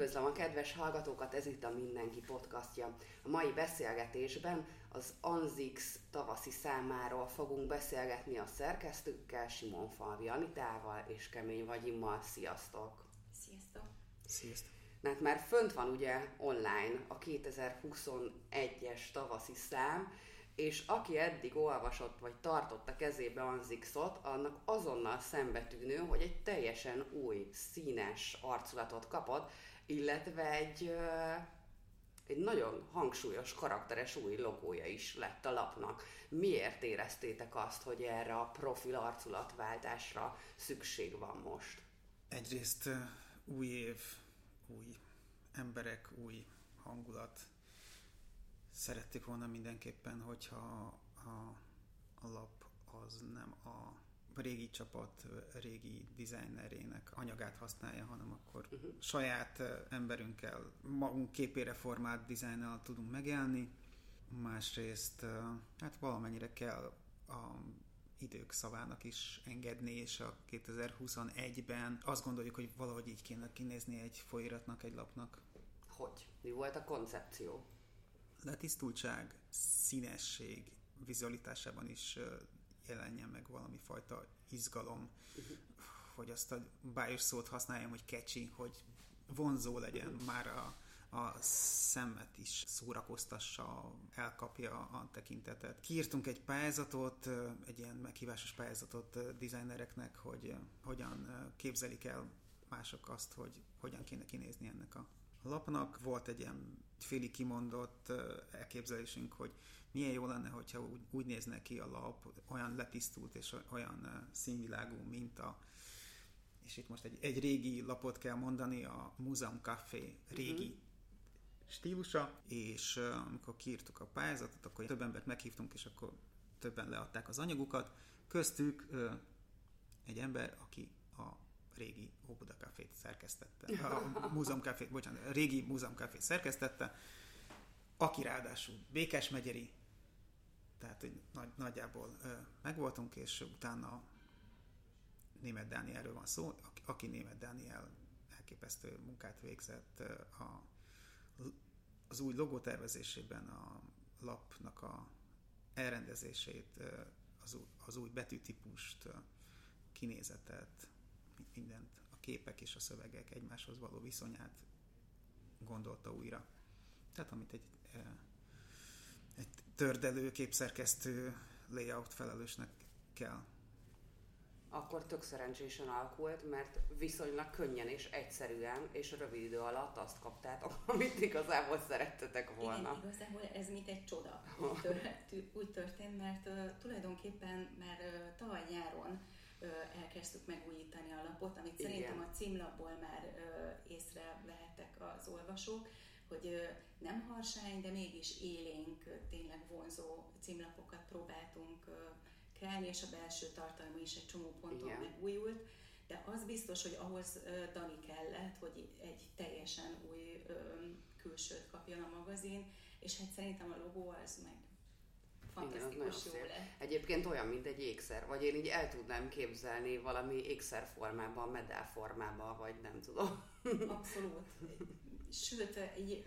Üdvözlöm a kedves hallgatókat, ez itt a Mindenki podcastja. A mai beszélgetésben az Anzix tavaszi számáról fogunk beszélgetni a szerkesztőkkel, Simon Falvi Anitával és Kemény Vagyimmal. Sziasztok! Sziasztok! Sziasztok! Mert már fönt van ugye online a 2021-es tavaszi szám, és aki eddig olvasott vagy tartott a kezébe Anzixot, annak azonnal szembetűnő, hogy egy teljesen új, színes arculatot kapott, illetve egy, egy nagyon hangsúlyos, karakteres új logója is lett a lapnak. Miért éreztétek azt, hogy erre a profil arculatváltásra szükség van most? Egyrészt új év, új emberek, új hangulat, szerették volna mindenképpen, hogyha a, a lap az nem a régi csapat régi designerének anyagát használja, hanem akkor uh-huh. saját emberünkkel, magunk képére formált dizájnnal tudunk megélni. Másrészt hát valamennyire kell a idők szavának is engedni, és a 2021-ben azt gondoljuk, hogy valahogy így kéne kinézni egy folyóiratnak, egy lapnak. Hogy? Mi volt a koncepció? letisztultság, színesség vizualitásában is jelenjen meg valami fajta izgalom, hogy azt a bájos szót használjam, hogy kecsi, hogy vonzó legyen már a, a szemet is szórakoztassa, elkapja a tekintetet. Kiírtunk egy pályázatot, egy ilyen meghívásos pályázatot designereknek, hogy hogyan képzelik el mások azt, hogy hogyan kéne kinézni ennek a lapnak. Volt egy ilyen féli kimondott elképzelésünk, hogy milyen jó lenne, hogyha úgy, úgy nézne ki a lap, olyan letisztult és olyan színvilágú, mint a és itt most egy, egy régi lapot kell mondani, a Museum Café régi uh-huh. stílusa, és uh, amikor kiírtuk a pályázatot, akkor több embert meghívtunk, és akkor többen leadták az anyagukat. Köztük uh, egy ember, aki a régi Óbuda Cafét szerkesztette, a Múzeum Café, bocsánat, a régi Múzeum Café szerkesztette, aki ráadásul Békes megyeri, tehát hogy nagy, nagyjából ö, megvoltunk, és utána német Dánielről van szó, aki, aki német Dániel elképesztő munkát végzett a, az új logó tervezésében, a lapnak a elrendezését, az, az új betűtípust, kinézetet, mindent, a képek és a szövegek egymáshoz való viszonyát gondolta újra. Tehát amit egy, eh, egy tördelő, képszerkesztő layout felelősnek kell akkor tök szerencsésen alakult, mert viszonylag könnyen és egyszerűen és rövid idő alatt azt kaptátok, amit igazából szerettetek volna. Igen, igazából ez mint egy csoda. Úgy, tört, úgy történt, mert uh, tulajdonképpen már uh, tavaly nyáron elkezdtük megújítani a lapot, amit Igen. szerintem a címlapból már észre vehettek az olvasók, hogy nem harsány, de mégis élénk, tényleg vonzó címlapokat próbáltunk kelni, és a belső tartalma is egy csomó ponton Igen. megújult. De az biztos, hogy ahhoz Dani kellett, hogy egy teljesen új külsőt kapjon a magazin, és hát szerintem a logó az meg fantasztikus jó lett. Egyébként olyan, mint egy ékszer, vagy én így el tudnám képzelni valami ékszer formában, medál formában, vagy nem tudom. Abszolút. Sőt, egy,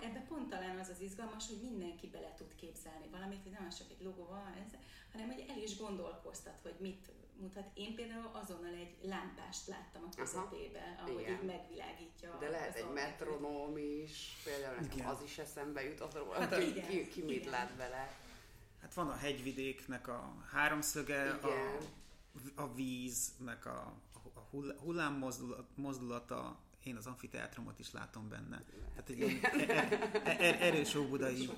ebbe pont talán az az izgalmas, hogy mindenki bele tud képzelni valamit, hogy nem csak egy logó van, ez, hanem hogy el is gondolkoztat, hogy mit mutat. Én például azonnal egy lámpást láttam a közepébe, ahogy Igen. így megvilágítja. De lehet egy metronóm is, például nekem az is eszembe jutott róla, hát, hogy ki, ki mit lát bele. Hát van a hegyvidéknek a háromszöge, a, a víznek a, a hullám mozdulata, én az amfiteátrumot is látom benne. Tehát egy er, er, er, erős óbudai,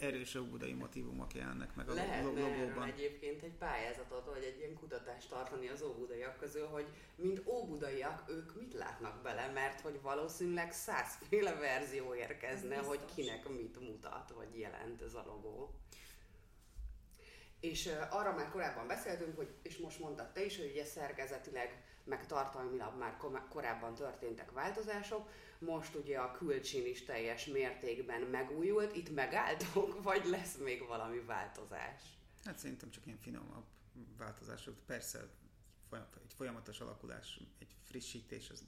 erős óbudai motivumok jelennek meg a logóban. egyébként egy pályázatot, vagy egy ilyen kutatást tartani az óbudaiak közül, hogy mint óbudaiak ők mit látnak bele, mert hogy valószínűleg százféle verzió érkezne, hogy kinek mit mutat, vagy jelent ez a logó. És arra már korábban beszéltünk, hogy, és most mondtad te is, hogy ugye szerkezetileg, meg tartalmilag már korábban történtek változások, most ugye a külcsin is teljes mértékben megújult, itt megálltok, vagy lesz még valami változás? Hát szerintem csak ilyen finomabb változások. Persze egy folyamatos alakulás, egy frissítés, az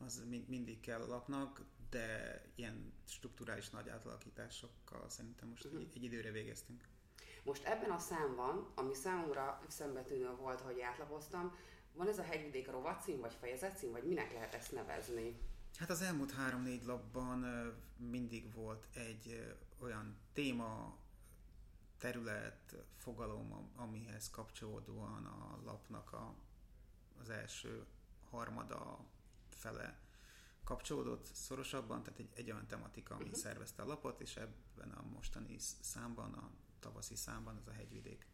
az mindig kell lapnak, de ilyen strukturális nagy átalakításokkal szerintem most uh-huh. egy, egy időre végeztünk. Most ebben a számban, ami számomra szembetűnő volt, hogy átlapoztam, van ez a hegyvidék rovatcím, vagy fejezetcím, vagy minek lehet ezt nevezni? Hát az elmúlt három-négy lapban mindig volt egy olyan téma, terület, fogalom, amihez kapcsolódóan a lapnak a, az első harmada fele kapcsolódott szorosabban, tehát egy, egy olyan tematika, ami uh-huh. szervezte a lapot, és ebben a mostani számban, a tavaszi számban az a hegyvidék.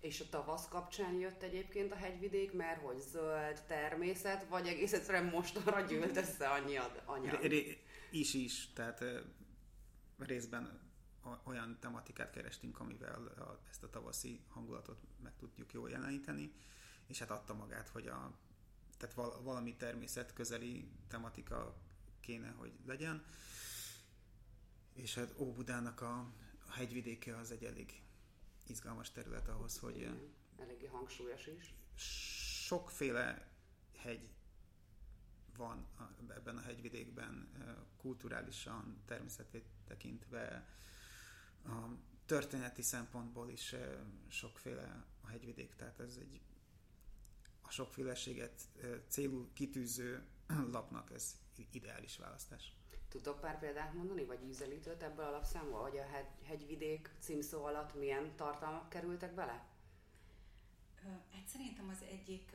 És a tavasz kapcsán jött egyébként a hegyvidék, mert hogy zöld természet, vagy egész egyszerűen mostanra gyűlt össze annyi anyag? Is is, tehát részben olyan tematikát kerestünk, amivel a, ezt a tavaszi hangulatot meg tudjuk jól jeleníteni, és hát adta magát, hogy a, tehát val, valami természet közeli tematika kéne, hogy legyen. És hát Óbudának a, a hegyvidéke az egy elég izgalmas terület ahhoz, hogy... Igen, eléggé hangsúlyos is. Sokféle hegy van ebben a hegyvidékben, kulturálisan, természetét tekintve, a történeti szempontból is sokféle a hegyvidék, tehát ez egy a sokféleséget célul kitűző lapnak ez ideális választás. Tudok pár példát mondani, vagy ízelítőt ebből a lapszámból, hogy a hegy, hegyvidék címszó alatt milyen tartalmak kerültek bele? Hát szerintem az egyik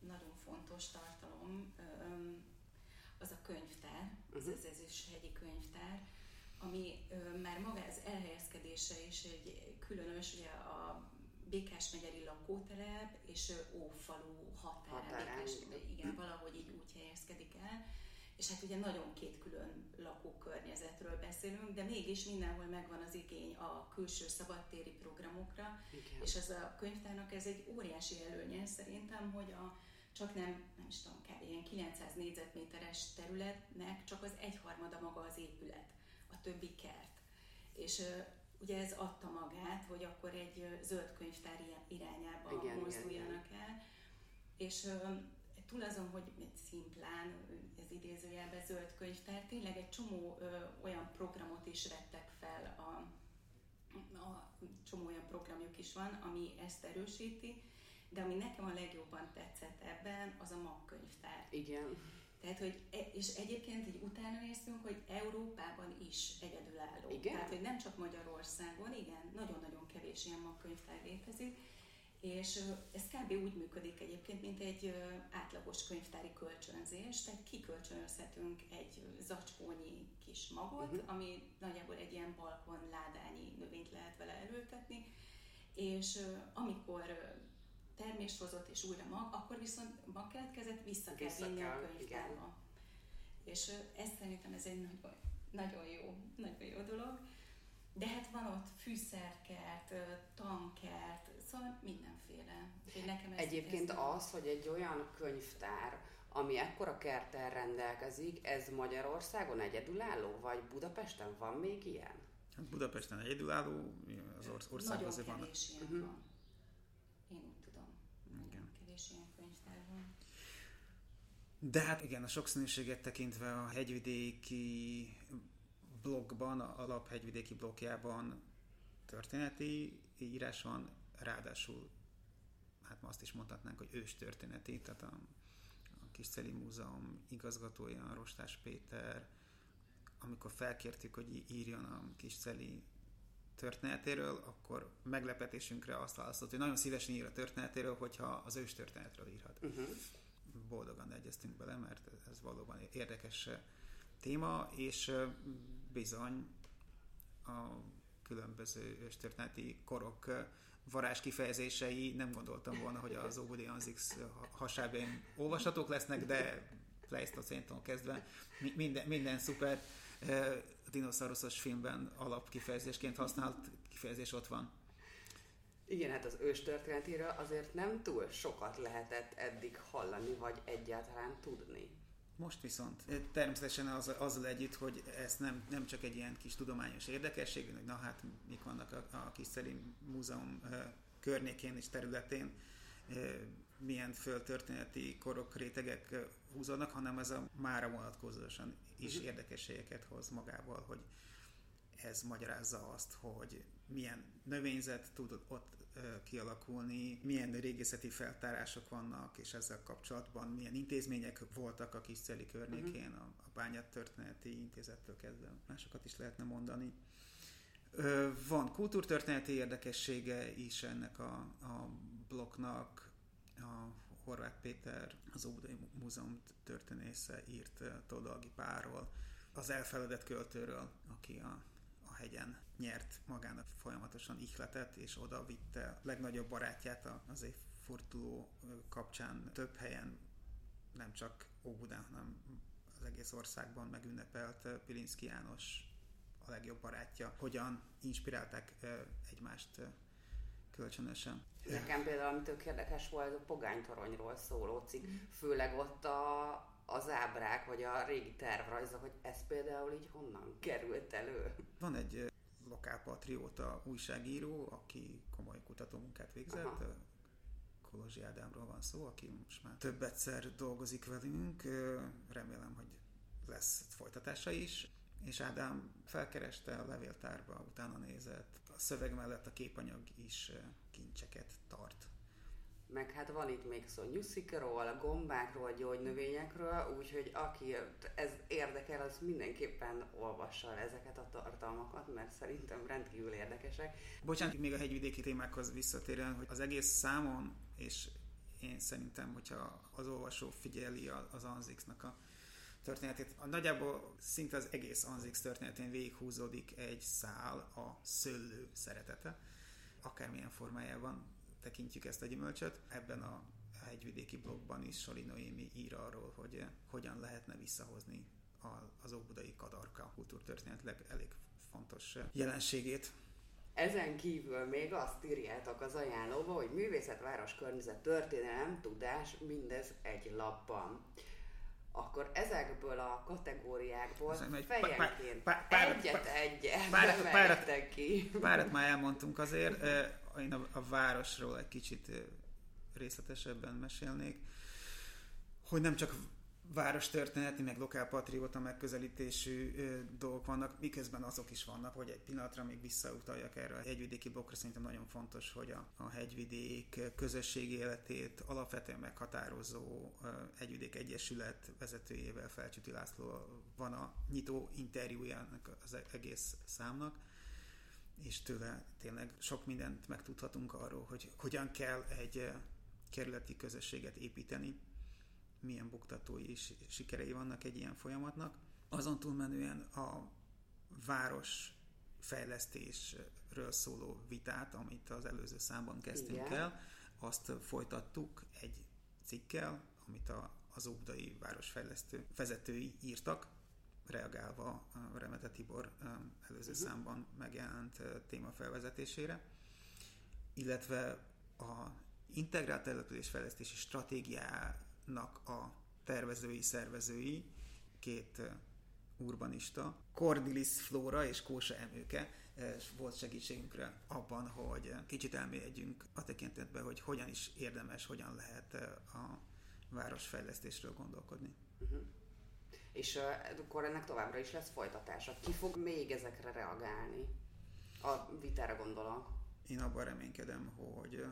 nagyon fontos tartalom az a könyvtár, uh-huh. az ez is hegyi könyvtár, ami már maga az elhelyezkedése is egy különös, ugye a Békás megyeri lakótelep és Ófalu határ, Határán. Békás, igen, valahogy így úgy helyezkedik el. És hát ugye nagyon két külön lakókörnyezetről beszélünk, de mégis mindenhol megvan az igény a külső szabadtéri programokra, Igen. és ez a könyvtárnak ez egy óriási előnye szerintem, hogy a csak nem, nem is tudom, kb. ilyen 900 négyzetméteres területnek csak az egyharmada maga az épület a többi kert. És ugye ez adta magát, hogy akkor egy zöld könyvtár irányába igen, mozduljanak igen, el, és túl azon, hogy szimplán, ez idézőjelben zöld könyvtár, tényleg egy csomó ö, olyan programot is vettek fel, a, a csomó olyan programjuk is van, ami ezt erősíti, de ami nekem a legjobban tetszett ebben, az a MAG könyvtár. Igen. Tehát, hogy, e, és egyébként így utána néztünk, hogy Európában is egyedülálló. Igen? Tehát, hogy nem csak Magyarországon, igen, nagyon-nagyon kevés ilyen magkönyvtár létezik, és ez kb. úgy működik egyébként, mint egy átlagos könyvtári kölcsönzés, tehát kikölcsönözhetünk egy zacskónyi kis magot, uh-huh. ami nagyjából egy ilyen balkon ládányi növényt lehet vele előtetni, és amikor termést hozott és újra mag, akkor viszont mag keletkezett, vissza kell vissza vinni kell, a könyvtárba. Igen. És ez szerintem ez egy nagyon, nagyon jó, nagyon jó dolog. De hát van ott fűszerkert, tankert, szóval mindenféle. nekem ez, Egyébként ez az, hogy egy olyan könyvtár, ami ekkora kertel rendelkezik, ez Magyarországon egyedülálló, vagy Budapesten van még ilyen? Hát Budapesten egyedülálló, az orsz- ország Nagyon azért van. Nagyon kevés ilyen uh-huh. van. Én úgy tudom. Igen. kevés ilyen könyvtár van. De hát igen, a sokszínűséget tekintve a hegyvidéki blogban, a alaphegyvidéki blokkjában történeti írás van, ráadásul hát ma azt is mondhatnánk, hogy ős történeti, tehát a, a Kisceli Múzeum igazgatója, Rostás Péter, amikor felkértük, hogy írjon a Kisceli történetéről, akkor meglepetésünkre azt választott, hogy nagyon szívesen ír a történetéről, hogyha az ős történetről írhat. Uh-huh. Boldogan egyeztünk bele, mert ez valóban érdekes téma, és bizony a különböző őstörténeti korok varázs kifejezései nem gondoltam volna, hogy az Óbudi Anzix hasábén olvashatók lesznek, de Pleistocéntól kezdve minden, minden szuper dinoszauruszos filmben alapkifejezésként használt kifejezés ott van. Igen, hát az ős történetéről azért nem túl sokat lehetett eddig hallani, vagy egyáltalán tudni. Most viszont természetesen az, azzal együtt, hogy ez nem, nem csak egy ilyen kis tudományos érdekesség, hogy na hát mik vannak a, a kis Szelim Múzeum környékén és területén, milyen földtörténeti korok, rétegek húzódnak, hanem ez a mára vonatkozóan is uh-huh. érdekességeket hoz magával, hogy ez magyarázza azt, hogy milyen növényzet tud ott kialakulni, milyen régészeti feltárások vannak, és ezzel kapcsolatban milyen intézmények voltak a Kisceli környékén, uh-huh. a, a Bányát Történeti Intézettől kezdve másokat is lehetne mondani. Van kultúrtörténeti érdekessége is ennek a, a blokknak, a Horváth Péter, az Óbudai Múzeum történésze írt Todalgi Páról, az elfeledett költőről, aki a hegyen nyert magának folyamatosan ihletet, és oda vitte a legnagyobb barátját az évforduló kapcsán. Több helyen, nem csak Óbudán, hanem az egész országban megünnepelt Pilinszki János a legjobb barátja, hogyan inspirálták egymást kölcsönösen. Nekem például, ami tök érdekes volt, a pogánytoronyról szóló cikk, főleg ott a, az ábrák, vagy a régi tervrajzok, hogy ez például így honnan került elő. Van egy lokálpatrióta újságíró, aki komoly kutatómunkát végzett, Aha. Kolozsi Ádámról van szó, aki most már több egyszer dolgozik velünk, remélem, hogy lesz folytatása is és Ádám felkereste a levéltárba, utána nézett. A szöveg mellett a képanyag is kincseket tart. Meg hát van itt még szó nyuszikról, gombákról, gyógynövényekről, úgyhogy aki ez érdekel, az mindenképpen olvassa ezeket a tartalmakat, mert szerintem rendkívül érdekesek. Bocsánat, még a hegyvidéki témákhoz visszatérően, hogy az egész számon, és én szerintem, hogyha az olvasó figyeli az Anzixnak a történetét. A nagyjából szinte az egész Anzix történetén végighúzódik egy szál a szőlő szeretete, akármilyen formájában tekintjük ezt a gyümölcsöt. Ebben a hegyvidéki blogban is Soli Noémi ír arról, hogy hogyan lehetne visszahozni az óbudai kadarka kultúrtörténetleg elég fontos jelenségét. Ezen kívül még azt írjátok az ajánlóba, hogy művészetváros környezet történelem, tudás, mindez egy lapban akkor ezekből a kategóriákból fejenként pár, pár, egyet párat, párat. Párat már elmondtunk azért, én a, a városról egy kicsit részletesebben mesélnék, hogy nem csak város történeti, meg lokálpatrióta megközelítésű dolgok vannak, miközben azok is vannak, hogy egy pillanatra még visszautaljak erre a hegyvidéki blokkra, szerintem nagyon fontos, hogy a, a hegyvidék közösségi életét alapvetően meghatározó ö, hegyvidék egyesület vezetőjével, Felcsüti László van a nyitó interjújának az egész számnak, és tőle tényleg sok mindent megtudhatunk arról, hogy hogyan kell egy kerületi közösséget építeni, milyen buktatói és sikerei vannak egy ilyen folyamatnak. Azon túlmenően a város fejlesztésről szóló vitát, amit az előző számban kezdtünk Igen. el, azt folytattuk egy cikkel, amit a, az Óbudai Városfejlesztő vezetői írtak, reagálva Remete Tibor előző uh-huh. számban megjelent téma felvezetésére, illetve a integrált településfejlesztési stratégiá nak a tervezői, szervezői, két urbanista, Cordilis Flóra és Kósa Emőke volt segítségünkre abban, hogy kicsit elmélyedjünk a tekintetben, hogy hogyan is érdemes, hogyan lehet a városfejlesztésről gondolkodni. Uh-huh. És akkor ennek továbbra is lesz folytatása. Ki fog még ezekre reagálni? A vitára gondolok. Én abban reménykedem, hogy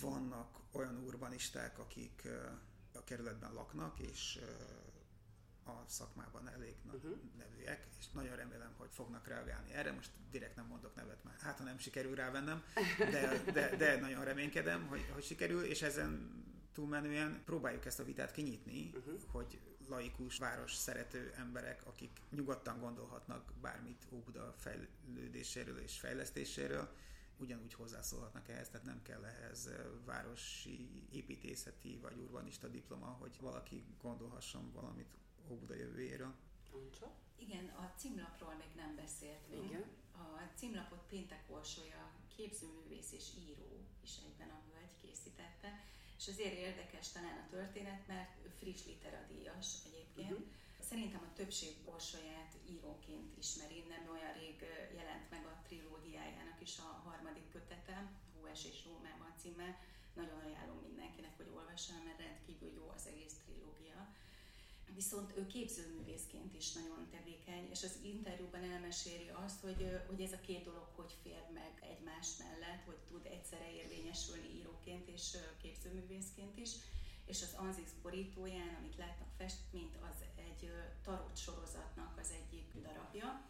vannak olyan urbanisták, akik a kerületben laknak, és a szakmában elég uh-huh. nevűek, és nagyon remélem, hogy fognak reagálni erre. Most direkt nem mondok nevet már, hát ha nem sikerül rávennem, de, de, de nagyon reménykedem, hogy, hogy sikerül, és ezen túlmenően próbáljuk ezt a vitát kinyitni, uh-huh. hogy laikus, város szerető emberek, akik nyugodtan gondolhatnak bármit Óbuda fejlődéséről és fejlesztéséről, ugyanúgy hozzászólhatnak ehhez, tehát nem kell ehhez városi építészeti vagy urbanista diploma, hogy valaki gondolhasson valamit Óbuda jövőjéről. Igen, a címlapról még nem beszéltünk. Igen. A címlapot Péntek Orsolya képzőművész és író is egyben a hölgy készítette, és azért érdekes talán a történet, mert friss literadíjas egyébként. Uh-huh Szerintem a többség Orsolyát íróként ismeri, nem olyan rég jelent meg a trilógiájának is a harmadik kötete, Húes és Rómában címmel. Nagyon ajánlom mindenkinek, hogy olvassa, mert rendkívül jó az egész trilógia. Viszont ő képzőművészként is nagyon tevékeny, és az interjúban elmeséli azt, hogy, hogy ez a két dolog hogy fér meg egymás mellett, hogy tud egyszerre érvényesülni íróként és képzőművészként is, és az Anzix borítóján, amit látnak festményt, az egy tarot sorozatnak az egyik darabja,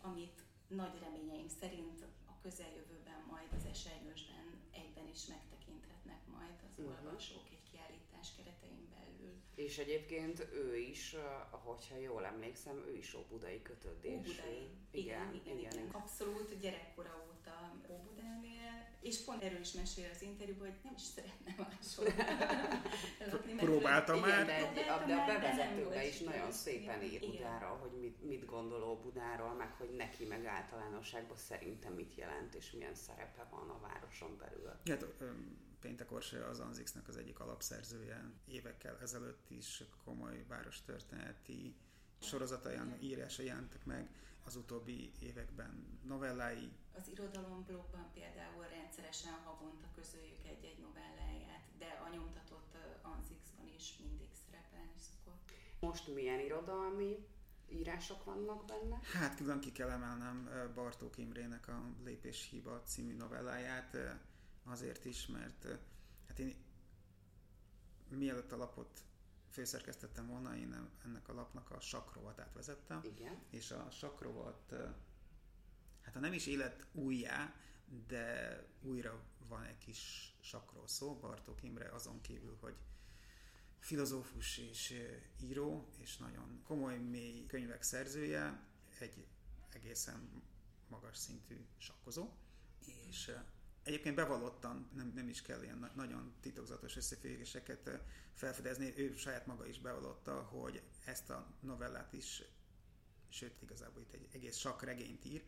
amit nagy reményeink szerint a közeljövőben majd az esernyősben egyben is megtekinthetnek majd az uh-huh. olvasók kiállítás keretein belül. És egyébként ő is, hogyha jól emlékszem, ő is Óbudai kötődés. Óbudai. Igen, igen, igen, igen. Abszolút és pont erről is mesél az interjúban, hogy nem is szeretne máshol Próbálta már. de, egy, de a bevezetőben is nagyon szépen ír Budáról, hogy mit, mit gondol Budáról, meg hogy neki meg általánosságban szerintem mit jelent, és milyen szerepe van a városon belül. Hát, Péntek Orsolya az Anzixnek az egyik alapszerzője. Évekkel ezelőtt is komoly várostörténeti sorozatai, írásai jelentek meg az utóbbi években novellái. Az irodalomblogban például rendszeresen havonta közöljük egy-egy novelláját, de a nyomtatott Anzixban is mindig szerepelni szokott. Most milyen irodalmi írások vannak benne? Hát külön ki kell emelnem Bartók Imrének a Lépéshiba című novelláját, azért is, mert hát én mielőtt a lapot főszerkesztettem volna, én ennek a lapnak a sakrovatát vezettem. Igen. És a sakrovat, hát ha nem is élet újjá, de újra van egy kis sakról szó, Bartók Imre azon kívül, hogy filozófus és író, és nagyon komoly, mély könyvek szerzője, egy egészen magas szintű sakkozó, és Egyébként bevallottan, nem, nem is kell ilyen nagyon titokzatos összefüggéseket felfedezni, ő saját maga is bevallotta, hogy ezt a novellát is, sőt igazából itt egy egész sakregényt ír,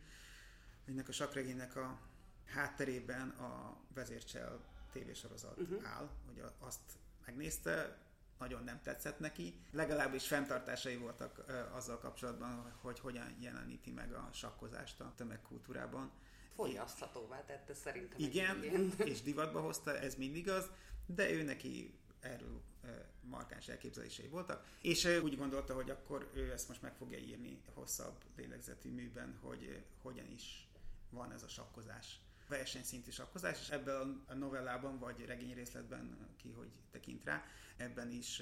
ennek a sakregénynek a hátterében a vezércsel tévésorozat uh-huh. áll, hogy azt megnézte, nagyon nem tetszett neki. Legalábbis fenntartásai voltak azzal kapcsolatban, hogy hogyan jeleníti meg a sakkozást a tömegkultúrában fogyaszthatóvá tette szerintem. Igen, és divatba hozta, ez mindig az, de ő neki erről markáns elképzelései voltak, és úgy gondolta, hogy akkor ő ezt most meg fogja írni hosszabb lélegzetű műben, hogy hogyan is van ez a sakkozás versenyszintű sakkozás, és ebben a novellában, vagy regényrészletben, ki hogy tekint rá, ebben is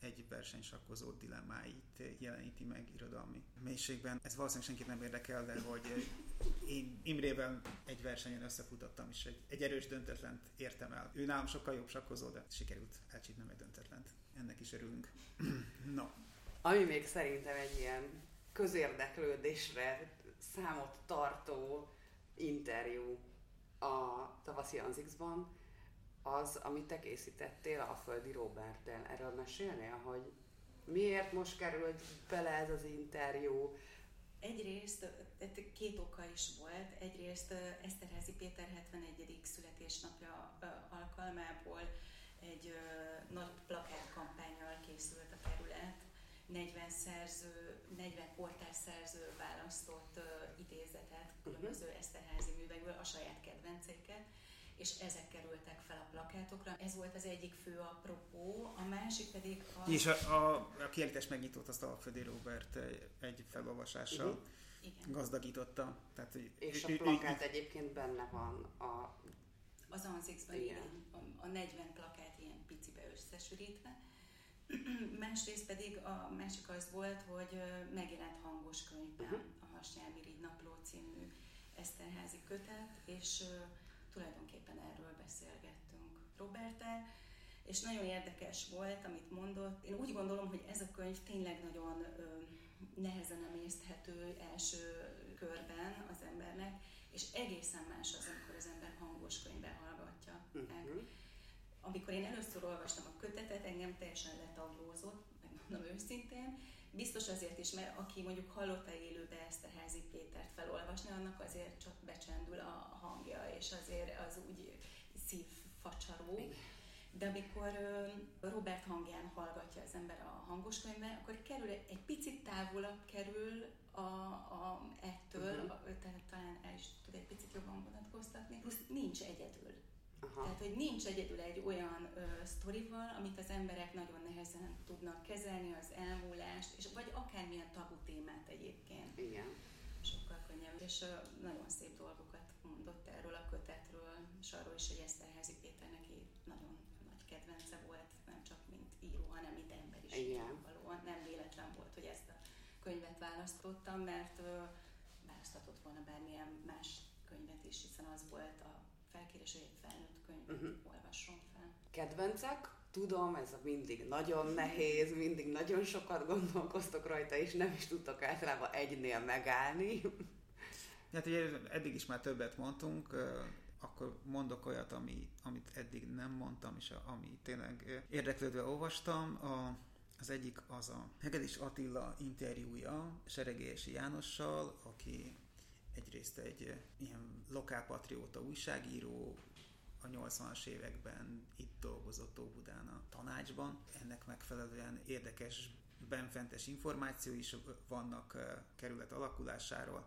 egy versenysakkozó dilemmáit jeleníti meg irodalmi mélységben. Ez valószínűleg senkit nem érdekel, de hogy én Imrével egy versenyen összefutottam, és egy, egy erős döntetlent értem el. Ő nálam sokkal jobb sakkozó, de sikerült elcsípnem egy döntetlent. Ennek is örülünk. no. Ami még szerintem egy ilyen közérdeklődésre számot tartó interjú a tavaszi Anzixban, az, amit te készítettél a Földi Roberttel. Erről mesélnél, hogy miért most került bele ez az interjú? Egyrészt két oka is volt. Egyrészt Eszterházi Péter 71. születésnapja alkalmából egy nagy plakátkampányal készült a kerület. 40 szerző, 40 kortárs szerző választott idézetet különböző. Eszterházi művekből, a saját kedvenceiket és ezek kerültek fel a plakátokra. Ez volt az egyik fő apropó, a másik pedig a... És a, a, a kiállítás megnyitott azt a Födi Robert egy felolvasással uh-huh. Igen. gazdagította. Tehát, hogy és ő, a plakát ő, egyébként benne van a... Az Anzixban, igen. igen. A, a 40 plakát ilyen picibe összesűrítve. Másrészt pedig a másik az volt, hogy megjelent hangos könyvben uh-huh. a Hasnyálmirigy napló című Eszterházi kötet, és tulajdonképpen erről beszélgettünk Robertel, és nagyon érdekes volt, amit mondott. Én úgy gondolom, hogy ez a könyv tényleg nagyon ö, nehezen emészthető első körben az embernek, és egészen más az, amikor az ember hangos könyvben hallgatja Uh-huh. Amikor én először olvastam a kötetet, engem teljesen letaglózott, megmondom őszintén, Biztos azért is, mert aki mondjuk hallotta élőbe ezt a Házi Pétert felolvasni, annak azért csak becsendül a hangja, és azért az úgy szívfacsaró. De amikor Robert hangján hallgatja az ember a hangos könyvben, akkor kerül egy picit távolabb kerül a, a, ettől, uh-huh. tehát talán el is tud egy picit jobban vonatkoztatni, plusz nincs egyedül. Aha. Tehát, hogy nincs egyedül egy olyan ö, sztorival, amit az emberek nagyon nehezen tudnak kezelni, az elmúlást, és vagy akármilyen tabu témát egyébként. Igen. Sokkal könnyebb, és ö, nagyon szép dolgokat mondott erről a kötetről, és arról is, hogy Eszterházi Péter neki nagyon nagy kedvence volt, nem csak mint író, hanem mint ember is. Igen. Valóan nem véletlen volt, hogy ezt a könyvet választottam, mert ö, választhatott volna bármilyen más könyvet is, hiszen az volt a felkérés, hogy egy felnőtt könyvet uh-huh. olvasson fel. Kedvencek? Tudom, ez a mindig nagyon nehéz, mindig nagyon sokat gondolkoztok rajta, és nem is tudtok általában egynél megállni. Hát ugye eddig is már többet mondtunk, akkor mondok olyat, ami, amit eddig nem mondtam, és ami tényleg érdeklődve olvastam. A, az egyik az a Hegedis Attila interjúja Seregési Jánossal, aki egyrészt egy ilyen lokálpatrióta újságíró, a 80-as években itt dolgozott Óbudán a tanácsban. Ennek megfelelően érdekes benfentes információ is vannak kerület alakulásáról,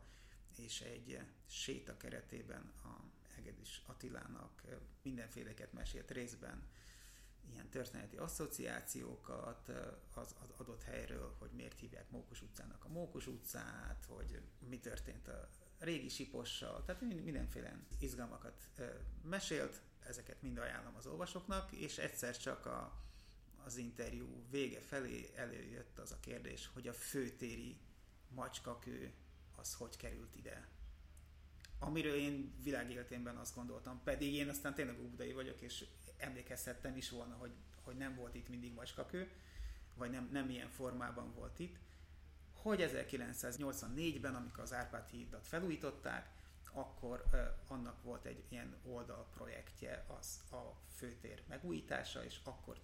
és egy séta keretében a Hegedűs Attilának mindenféleket mesélt részben ilyen történeti asszociációkat az, az adott helyről, hogy miért hívják Mókus utcának a Mókus utcát, hogy mi történt a régi sipossal, tehát mindenféle izgalmakat mesélt, ezeket mind ajánlom az olvasóknak, és egyszer csak a, az interjú vége felé előjött az a kérdés, hogy a főtéri macskakő az hogy került ide. Amiről én világéletémben azt gondoltam, pedig én aztán tényleg úbudai vagyok, és emlékezhettem is volna, hogy, hogy nem volt itt mindig macskakő, vagy nem, nem ilyen formában volt itt, hogy 1984-ben, amikor az Árpád hídat felújították, akkor uh, annak volt egy ilyen oldalprojektje, az a főtér megújítása, és akkor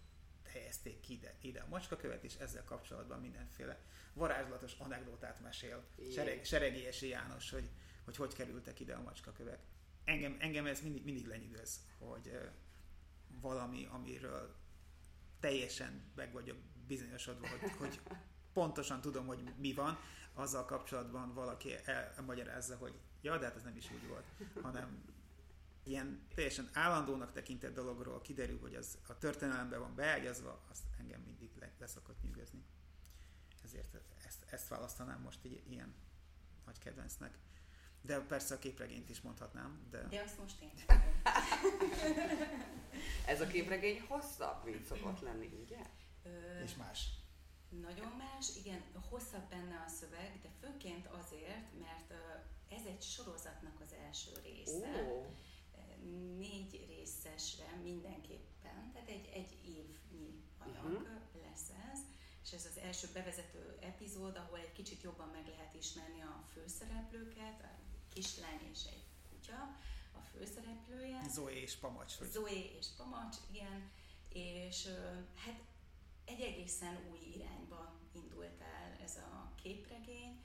helyezték ki ide, ide a macskakövet, és ezzel kapcsolatban mindenféle varázslatos anekdotát mesél Sereg, Seregélyesi János, hogy, hogy hogy kerültek ide a macskakövek. Engem, engem ez mindig, mindig lenyűgöz, hogy uh, valami, amiről teljesen meg vagyok bizonyosodva, hogy, hogy pontosan tudom, hogy mi van, azzal kapcsolatban valaki elmagyarázza, hogy ja, de hát ez nem is úgy volt, hanem ilyen teljesen állandónak tekintett dologról kiderül, hogy az a történelemben van beágyazva, azt engem mindig le, leszokott nyűgözni. Ezért ezt, ezt választanám most így, ilyen nagy kedvencnek. De persze a képregényt is mondhatnám. De, de azt most én Ez a képregény hosszabb, mint szokott lenni, ugye? Ö... És más. Nagyon más, igen, hosszabb benne a szöveg, de főként azért, mert ez egy sorozatnak az első része. Oh. Négy részesre mindenképpen, tehát egy, egy évnyi anyag uh-huh. lesz ez, és ez az első bevezető epizód, ahol egy kicsit jobban meg lehet ismerni a főszereplőket, a kislány és egy kutya, a főszereplője. Zoe és Pamacs. Hogy... Zoe és Pamacs, igen, és hát egy egészen új irányba indult el ez a képregény.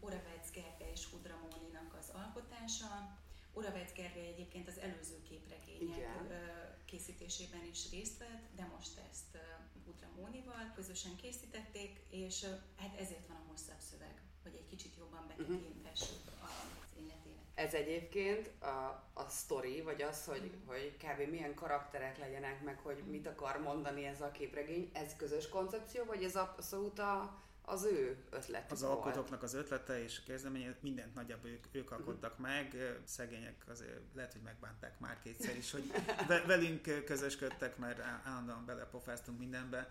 Oravec Gergely és Hudramóninak az alkotása. Oravec Gergely egyébként az előző képregények Igen. készítésében is részt vett, de most ezt Hudramónival közösen készítették, és hát ezért van a hosszabb szöveg, hogy egy kicsit jobban mhm. betekintessük az életébe. Ez egyébként a, a sztori, vagy az, hogy, hogy kb. milyen karakterek legyenek, meg hogy mit akar mondani ez a képregény, ez közös koncepció, vagy ez abszolút a, az ő ötlete Az volt? alkotóknak az ötlete és a kezdeménye, mindent nagyjából ők, ők alkottak mm. meg, szegények azért lehet, hogy megbánták már kétszer is, hogy velünk közösködtek, mert állandóan belepofáztunk mindenbe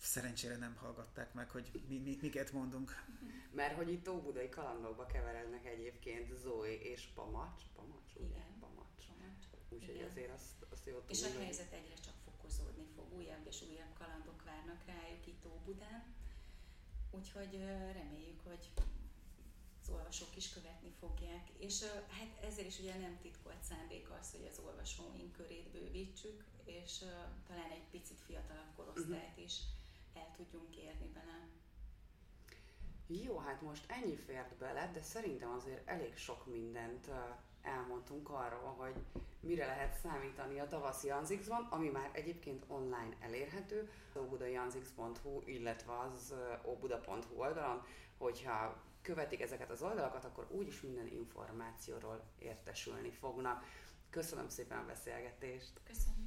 szerencsére nem hallgatták meg, hogy mi, mi, miket mondunk. Mert hogy itt Óbudai kalandokba keverednek egyébként Zoe és Pamacs. Pamacs, ugye? Igen. Pamacs. Pamacs. Úgyhogy azért azt, azt jó És a helyzet egyre csak fokozódni fog, újabb és újabb kalandok várnak rájuk itt Óbudán. Úgyhogy reméljük, hogy az olvasók is követni fogják. És hát ezért is ugye nem titkolt szándék az, hogy az olvasóink körét bővítsük, és talán egy picit fiatalabb korosztályt uh-huh. El tudjunk érni vele. Jó, hát most ennyi fért bele, de szerintem azért elég sok mindent elmondtunk arról, hogy mire lehet számítani a tavaszi Anzixban, ami már egyébként online elérhető, óbudajanzix.hu, illetve az óbuda.hu oldalon, hogyha követik ezeket az oldalakat, akkor úgyis minden információról értesülni fognak. Köszönöm szépen a beszélgetést. Köszönjük.